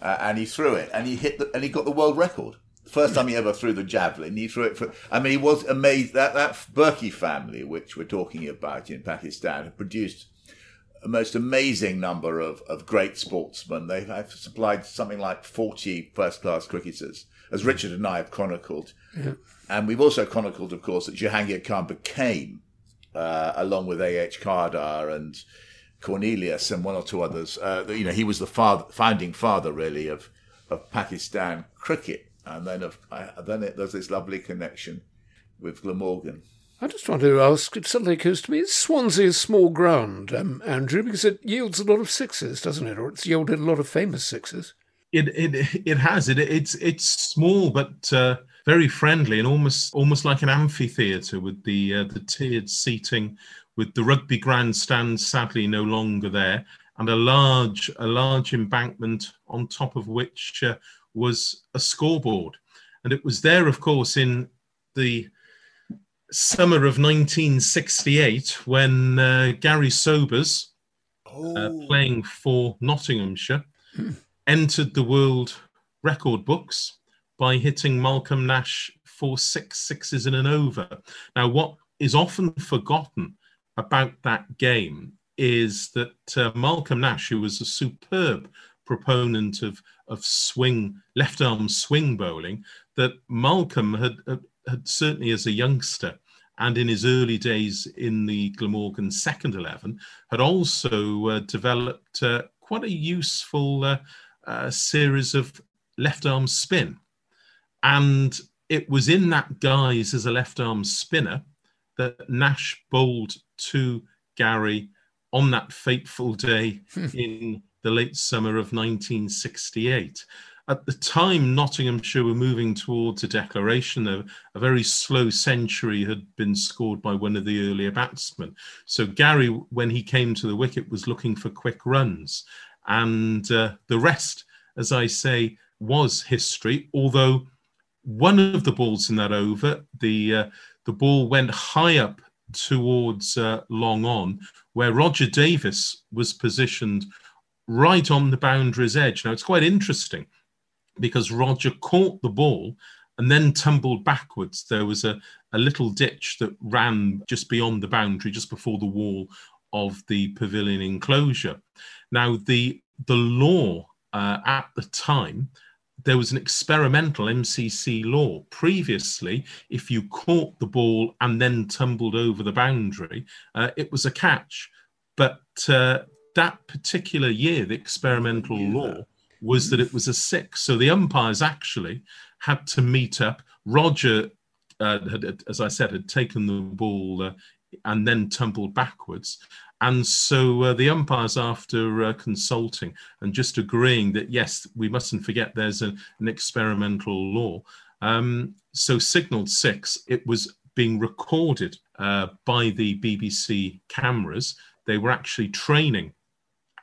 uh, and he threw it, and he hit the, and he got the world record. First time he ever threw the javelin, he threw it for. I mean, he was amazed that that Burki family, which we're talking about in Pakistan, have produced a most amazing number of, of great sportsmen. They have supplied something like 40 first class cricketers, as Richard and I have chronicled. And we've also chronicled, of course, that Jahangir Khan became, uh, along with A.H. Kardar and Cornelius and one or two others, uh, you know, he was the father, founding father, really, of, of Pakistan cricket. And then, of, uh, then it, there's this lovely connection with Glamorgan. I just wanted to ask, it suddenly occurs to me, is Swansea a small ground, um, Andrew? Because it yields a lot of sixes, doesn't it? Or it's yielded a lot of famous sixes. It it it has it. It's it's small but uh, very friendly and almost almost like an amphitheatre with the uh, the tiered seating, with the rugby grandstand sadly no longer there, and a large a large embankment on top of which uh, was a scoreboard, and it was there, of course, in the summer of 1968 when uh, Gary Sobers, uh, playing for Nottinghamshire, entered the world record books by hitting Malcolm Nash for six sixes in an over. Now, what is often forgotten about that game is that uh, Malcolm Nash, who was a superb proponent of, of swing, left arm swing bowling, that Malcolm had, had, certainly as a youngster and in his early days in the Glamorgan second 11, had also uh, developed uh, quite a useful uh, uh, series of left arm spin. And it was in that guise as a left arm spinner that Nash bowled to Gary on that fateful day in the late summer of 1968. At the time, Nottinghamshire were moving towards a declaration. A, a, very slow century had been scored by one of the earlier batsmen. So Gary, when he came to the wicket, was looking for quick runs. And uh, the rest, as I say, was history. Although one of the balls in that over, the uh, the ball went high up towards uh, long on, where Roger Davis was positioned right on the boundary's edge. Now it's quite interesting because Roger caught the ball and then tumbled backwards. There was a, a little ditch that ran just beyond the boundary, just before the wall of the pavilion enclosure. Now, the the law uh, at the time, there was an experimental MCC law. Previously, if you caught the ball and then tumbled over the boundary, uh, it was a catch. But uh, that particular year, the experimental yeah. law was that it was a six. So the umpires actually had to meet up. Roger, uh, had, as I said, had taken the ball uh, and then tumbled backwards. And so uh, the umpires, after uh, consulting and just agreeing that, yes, we mustn't forget there's a, an experimental law, um, so signaled six, it was being recorded uh, by the BBC cameras. They were actually training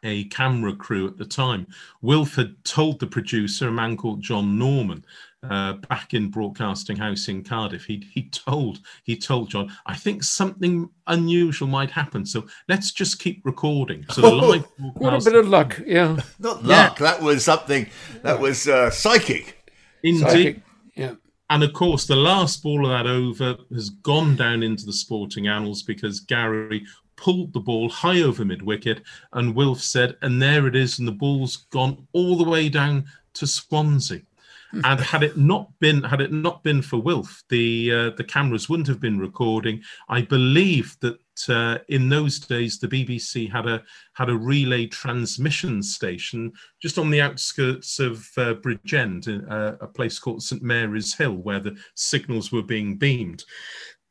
a camera crew at the time. Wilf had told the producer, a man called John Norman, uh, back in Broadcasting House in Cardiff, he he told he told John, I think something unusual might happen, so let's just keep recording. So the live what a bit of luck, yeah. Not luck. Yeah. That was something. That was uh, psychic. Indeed. Psychic. Yeah. And of course, the last ball of that over has gone down into the sporting annals because Gary pulled the ball high over mid wicket, and Wilf said, and there it is, and the ball's gone all the way down to Swansea. And had it not been had it not been for Wilf, the uh, the cameras wouldn't have been recording. I believe that uh, in those days the BBC had a had a relay transmission station just on the outskirts of uh, Bridgend, uh, a place called St Mary's Hill, where the signals were being beamed.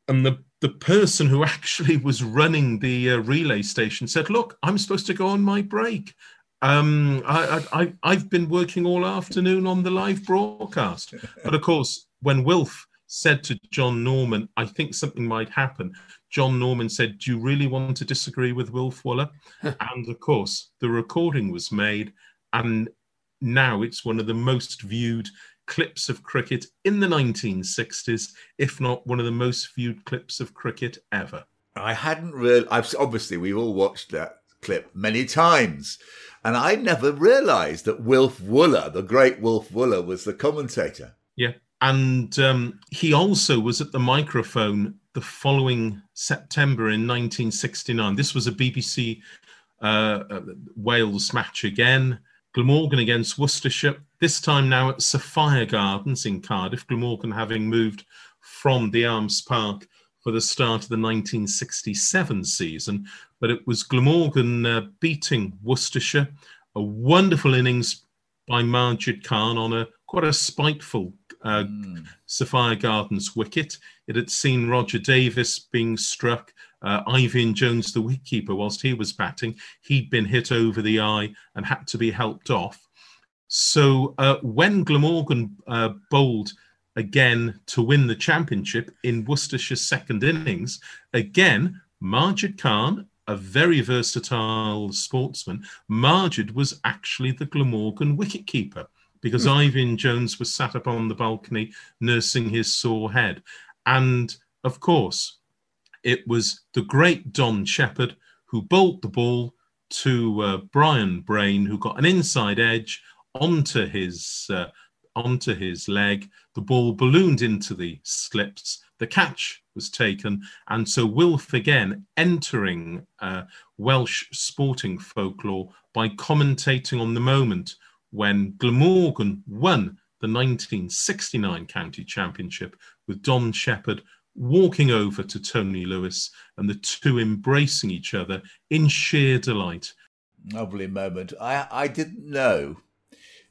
And the the person who actually was running the uh, relay station said, "Look, I'm supposed to go on my break. Um, I, I, I've been working all afternoon on the live broadcast." But of course, when Wilf said to John Norman, I think something might happen. John Norman said, Do you really want to disagree with Wilf Wooller? and of course, the recording was made, and now it's one of the most viewed clips of cricket in the 1960s, if not one of the most viewed clips of cricket ever. I hadn't really, I've, obviously, we've all watched that clip many times. And I never realised that Wilf Wooller, the great Wilf Wooller, was the commentator. Yeah. And um, he also was at the microphone the following September in 1969. This was a BBC uh, uh, Wales match again. Glamorgan against Worcestershire, this time now at Sophia Gardens in Cardiff, Glamorgan having moved from the Arms Park for the start of the 1967 season. But it was Glamorgan uh, beating Worcestershire, a wonderful innings by Majid Khan on a quite a spiteful uh, mm. Sophia Gardens wicket. It had seen Roger Davis being struck uh, Eifion Jones, the wicketkeeper, whilst he was batting, he'd been hit over the eye and had to be helped off. So uh, when Glamorgan uh, bowled again to win the championship in Worcestershire's second innings, again, Majid Khan, a very versatile sportsman, Majid was actually the Glamorgan wicketkeeper because mm. Eifion Jones was sat up on the balcony nursing his sore head. And of course, it was the great Don Shepherd who bowled the ball to uh, Brian Brain, who got an inside edge onto his uh, onto his leg. The ball ballooned into the slips. The catch was taken, and so Wilf again entering uh, Welsh sporting folklore by commentating on the moment when Glamorgan won the 1969 county championship with Don Shepherd walking over to Tony Lewis and the two embracing each other in sheer delight. Lovely moment. I, I didn't know.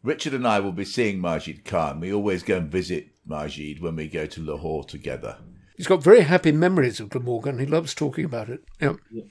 Richard and I will be seeing Majid Khan. We always go and visit Majid when we go to Lahore together. He's got very happy memories of Glamorgan. He loves talking about it. Yeah. Yeah.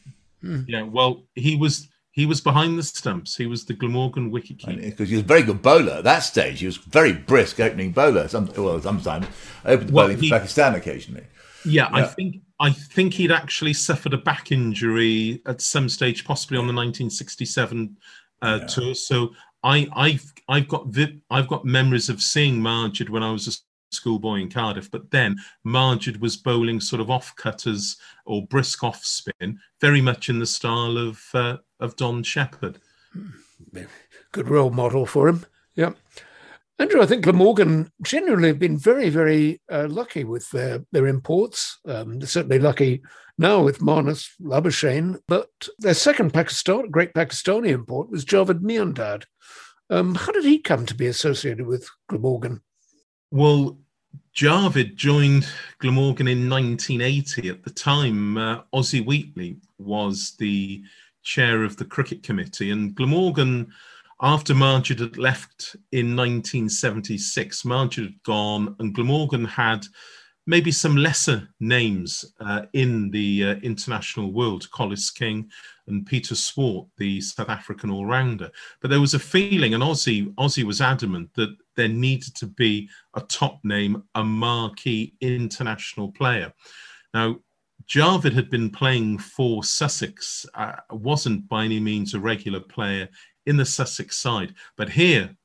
Mm. yeah well, he was he was behind the stumps. He was the Glamorgan wicketkeeper. Because he was a very good bowler at that stage. He was very brisk opening bowler. Some, well, sometimes opened the well, bowling he, for Pakistan occasionally. Yeah, yeah, I think I think he'd actually suffered a back injury at some stage, possibly on the 1967 uh, yeah. tour. So I, I've I've got I've got memories of seeing Majid when I was a schoolboy in Cardiff. But then Majid was bowling sort of off cutters or brisk off spin, very much in the style of uh, of Don Shepherd. Good role model for him. Yeah. Andrew, I think Glamorgan generally have been very, very uh, lucky with their, their imports. Um, they're certainly lucky now with Marnus Labuschagne, but their second Pakistan, great Pakistani import was Javed Miandad. Um, how did he come to be associated with Glamorgan? Well, Javed joined Glamorgan in 1980. At the time, uh, Ossie Wheatley was the chair of the cricket committee, and Glamorgan after Majid had left in 1976, Majid had gone, and Glamorgan had maybe some lesser names uh, in the uh, international world, Collis King and Peter Swart, the South African all-rounder. But there was a feeling, and Aussie, Ossie was adamant that there needed to be a top name, a marquee international player. Now, Javed had been playing for Sussex, uh, wasn't by any means a regular player in the Sussex side. But here,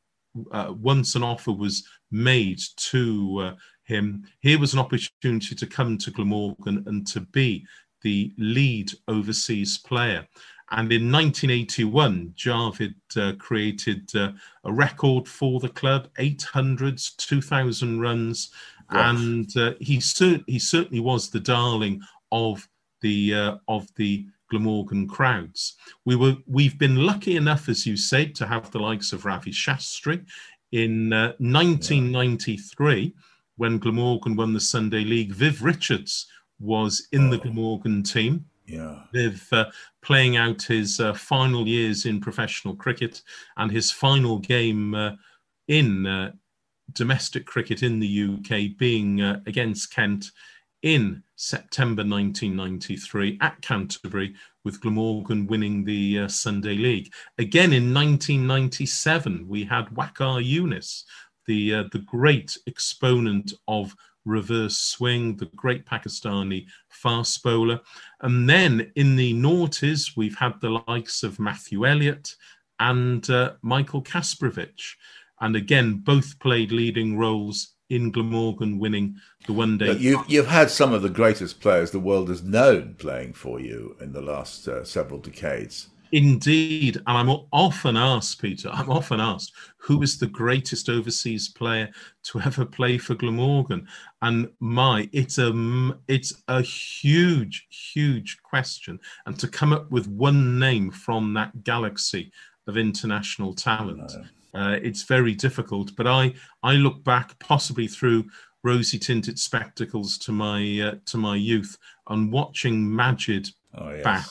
uh, once an offer was made to uh, him, here was an opportunity to come to Glamorgan and to be the lead overseas player. And in 1981, Javed uh, created uh, a record for the club 800s, 2,000 runs. And uh, he, cer- he certainly was the darling of the, uh, of the Glamorgan crowds. We were we've been lucky enough, as you said, to have the likes of Ravi Shastri in uh, 1993 yeah. When Glamorgan won the Sunday League. Viv Richards was in oh. the Glamorgan team. Yeah, Viv uh, playing out his uh, final years in professional cricket and his final game uh, in uh, domestic cricket in the UK being uh, against Kent in September 1993 at Canterbury, with Glamorgan winning the uh, Sunday League. Again in 1997, we had Waqar Younis, the, uh, the great exponent of reverse swing, the great Pakistani fast bowler. And then in the noughties, we've had the likes of Matthew Elliott and uh, Michael Kasprowicz. And again, both played leading roles in Glamorgan winning the one day. You've, you've had some of the greatest players the world has known playing for you in the last uh, several decades. Indeed. And I'm often asked, Peter, I'm often asked, who is the greatest overseas player to ever play for Glamorgan? And my, it's a, it's a huge, huge question. And to come up with one name from that galaxy of international talent, uh, it's very difficult. But I, I look back possibly through rosy tinted spectacles to my, uh, to my youth and watching Majid oh, yes. bat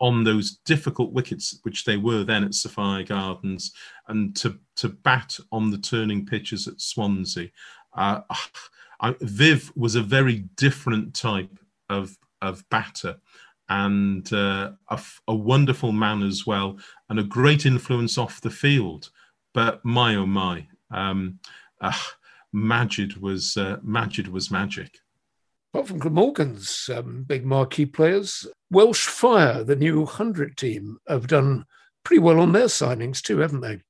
on those difficult wickets, which they were then at Sophia Gardens, and to to bat on the turning pitches at Swansea. Uh, I, Viv was a very different type of of batter, and uh, a, a, wonderful man as well, and a great influence off the field. But my oh my, um, uh, Majid was uh, Majid was magic. Apart from Glamorgan's um, big marquee players, Welsh Fire, the new 100 team, have done pretty well on their signings too, haven't they?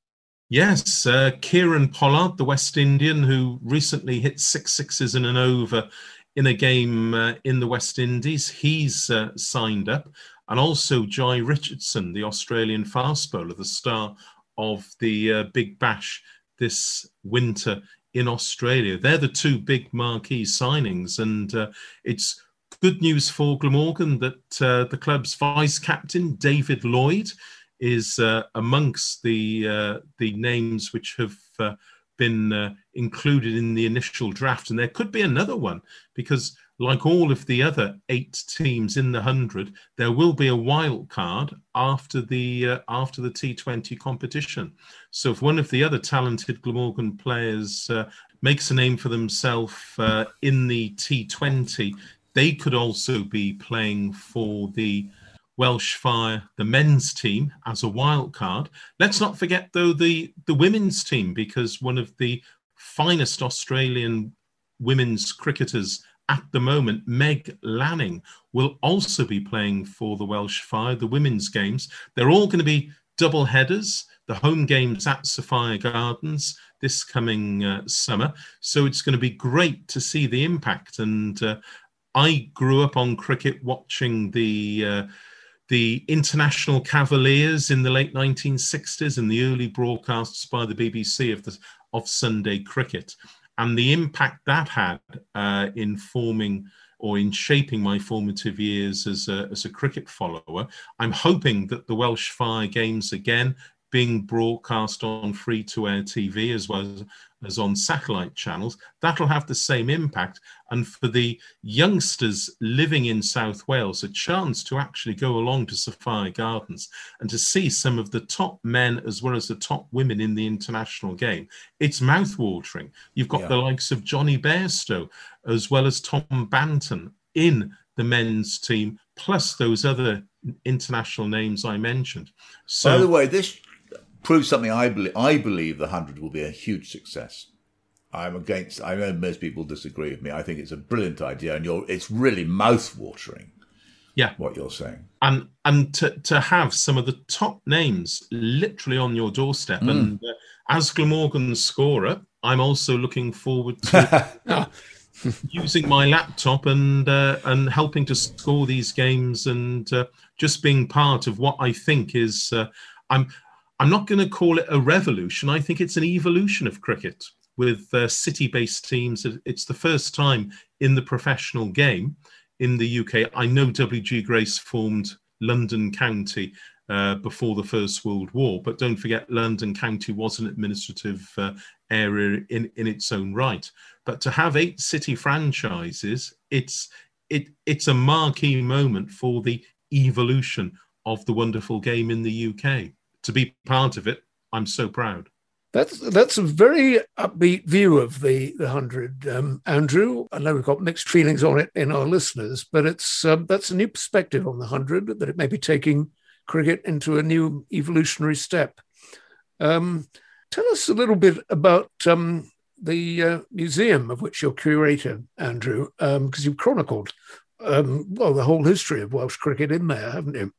Yes, uh, Kieron Pollard, the West Indian, who recently hit six sixes in an over in a game uh, in the West Indies, he's uh, signed up. And also Jhye Richardson, the Australian fast bowler, the star of the uh, Big Bash this winter in Australia. They're the two big marquee signings, and uh, it's good news for Glamorgan that uh, the club's vice captain David Lloyd is uh, amongst the uh, the names which have uh, been uh, included in the initial draft, and there could be another one because like all of the other eight teams in the hundred, there will be a wild card after the uh, after the T20 competition. So if one of the other talented Glamorgan players uh, makes a name for themselves uh, in the T20, they could also be playing for the Welsh Fire, the men's team, as a wild card. Let's not forget though the the women's team because one of the finest Australian women's cricketers at the moment, Meg Lanning, will also be playing for the Welsh Fire, the women's games. They're all going to be double headers, the home games at Sophia Gardens this coming uh, summer. So it's going to be great to see the impact. And uh, I grew up on cricket watching the. Uh, the international Cavaliers in the late 1960s and the early broadcasts by the BBC of the of Sunday cricket and the impact that had uh, in forming or in shaping my formative years as a, as a cricket follower. I'm hoping that the Welsh Fire Games again being broadcast on free to air TV as well as, as on satellite channels, that'll have the same impact. And for the youngsters living in South Wales, a chance to actually go along to Sophia Gardens and to see some of the top men as well as the top women in the international game. It's mouthwatering. You've got yeah. the likes of Jonny Bairstow as well as Tom Banton in the men's team, plus those other international names I mentioned. So, By the way, this proves something I believe. I believe the hundred will be a huge success. I'm against. I know most people disagree with me. I think it's a brilliant idea, and you're. It's really mouth-watering. Yeah, what you're saying, and and to to have some of the top names literally on your doorstep, mm. and uh, as Glamorgan's scorer, I'm also looking forward to. using my laptop and uh, and helping to score these games and uh, just being part of what I think is uh, I'm I'm not going to call it a revolution. I think it's an evolution of cricket with uh, city based teams. It's the first time in the professional game in the UK. I know W.G. Grace formed London County uh, before the First World War, but don't forget, London County was an administrative uh, area in, in its own right. But to have eight city franchises, it's it it's a marquee moment for the evolution of the wonderful game in the UK to be part of it, I'm so proud. That's that's a very upbeat view of the the hundred, um, Andrew. I know we've got mixed feelings on it in our listeners, but it's um, that's a new perspective on the hundred that it may be taking cricket into a new evolutionary step. Um, tell us a little bit about um, the uh, museum of which you're curator, Andrew, because um, you've chronicled um, well the whole history of Welsh cricket in there, haven't you?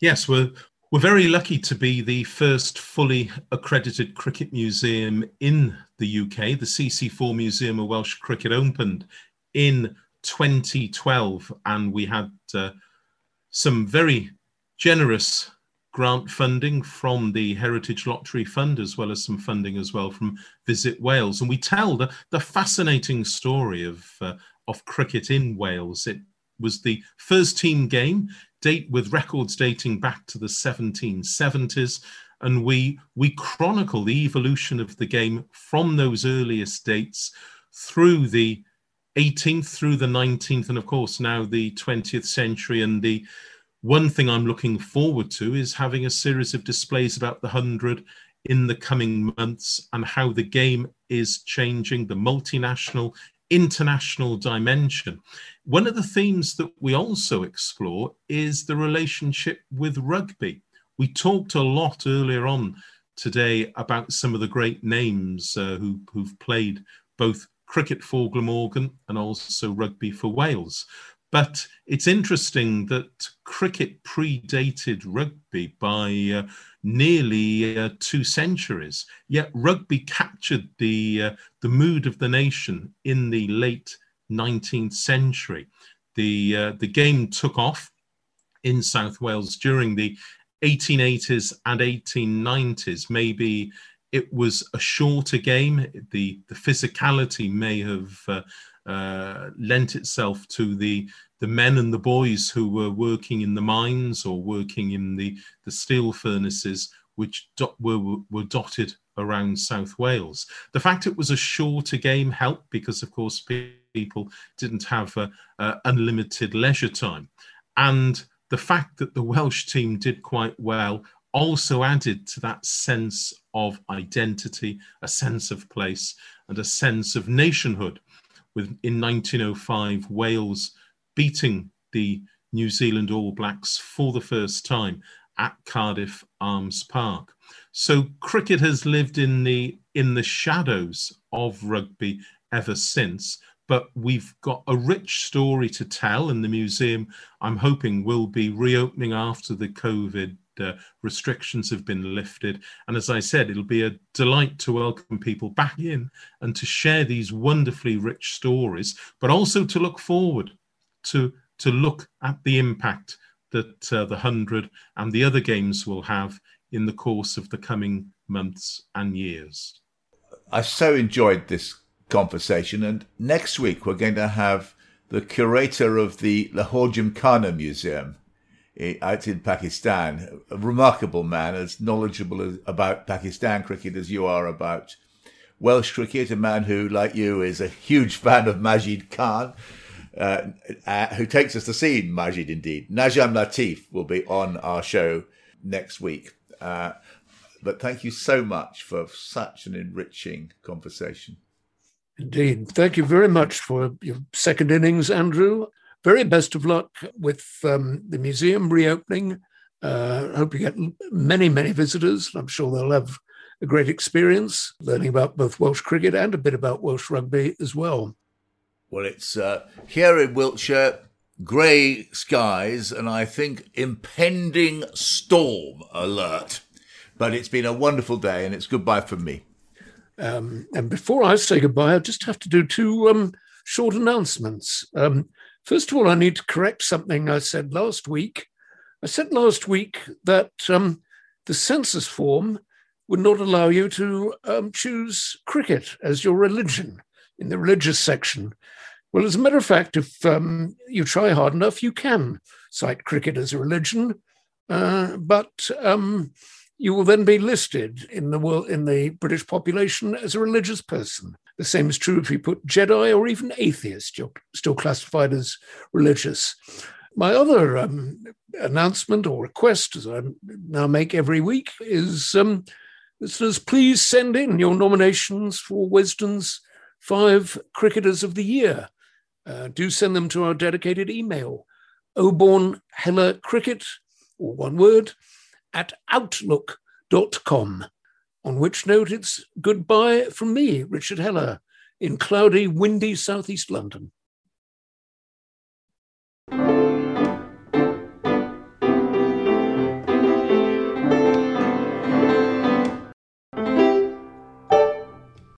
Yes, we're we're very lucky to be the first fully accredited cricket museum in the UK. The CC4 Museum of Welsh Cricket opened in 2012, and we had uh, some very generous grant funding from the Heritage Lottery Fund, as well as some funding as well from Visit Wales. And we tell the, the fascinating story of, uh, of cricket in Wales. It was the first team game date with records dating back to the 1770s and we we chronicle the evolution of the game from those earliest dates through the 18th through the 19th and of course now the 20th century. And the one thing i'm looking forward to is having a series of displays about the 100 in the coming months and how the game is changing the multinational international dimension. One of the themes that we also explore is the relationship with rugby. We talked a lot earlier on today about some of the great names uh, who, who've played both cricket for Glamorgan and also rugby for Wales. But it's interesting that cricket predated rugby by uh, nearly uh, two centuries. Yet rugby captured the uh, the mood of the nation in the late 19th century. The uh, the game took off in South Wales during the 1880s and 1890s. Maybe it was a shorter game. The the physicality may have uh, lent itself to the the men and the boys who were working in the mines or working in the, the steel furnaces, which dot, were, were dotted around South Wales. The fact it was a shorter game helped because, of course, people didn't have uh, uh, unlimited leisure time. And the fact that the Welsh team did quite well also added to that sense of identity, a sense of place, and a sense of nationhood. With in 1905, Wales beating the New Zealand All Blacks for the first time at Cardiff Arms Park. So cricket has lived in the in the shadows of rugby ever since. But we've got a rich story to tell, and the museum, I'm hoping, will be reopening after the COVID uh, restrictions have been lifted. And as I said, it'll be a delight to welcome people back in and to share these wonderfully rich stories, but also to look forward to to look at the impact that uh, the 100 and the other games will have in the course of the coming months and years. I so enjoyed this conversation, and next week we're going to have the curator of the Lahore Gymkhana Museum out in Pakistan, a remarkable man, as knowledgeable as, about Pakistan cricket as you are about Welsh cricket, a man who, like you, is a huge fan of Majid Khan uh, uh, who takes us to see Majid indeed. Najam Latif will be on our show next week. Uh, but thank you so much for such an enriching conversation. Indeed. Thank you very much for your second innings, Andrew. Very best of luck with um, the museum reopening. Uh, I hope you get many, many visitors. I'm sure they'll have a great experience learning about both Welsh cricket and a bit about Welsh rugby as well. Well, it's uh, here in Wiltshire, grey skies, and I think impending storm alert. But it's been a wonderful day, and it's goodbye from me. Um, and before I say goodbye, I just have to do two um, short announcements. Um, first of all, I need to correct something I said last week. I said last week that um, the census form would not allow you to um, choose cricket as your religion in the religious section. Well, as a matter of fact, if um, you try hard enough, you can cite cricket as a religion, uh, but um, you will then be listed in the world, in the British population as a religious person. The same is true if you put Jedi or even atheist, you're still classified as religious. My other um, announcement or request, as I now make every week, is um, listeners, please send in your nominations for Wisden's five cricketers of the year uh, do send them to our dedicated email, Oborne Heller Cricket, or one word, at outlook.com. On which note, it's goodbye from me, Richard Heller, in cloudy, windy southeast London.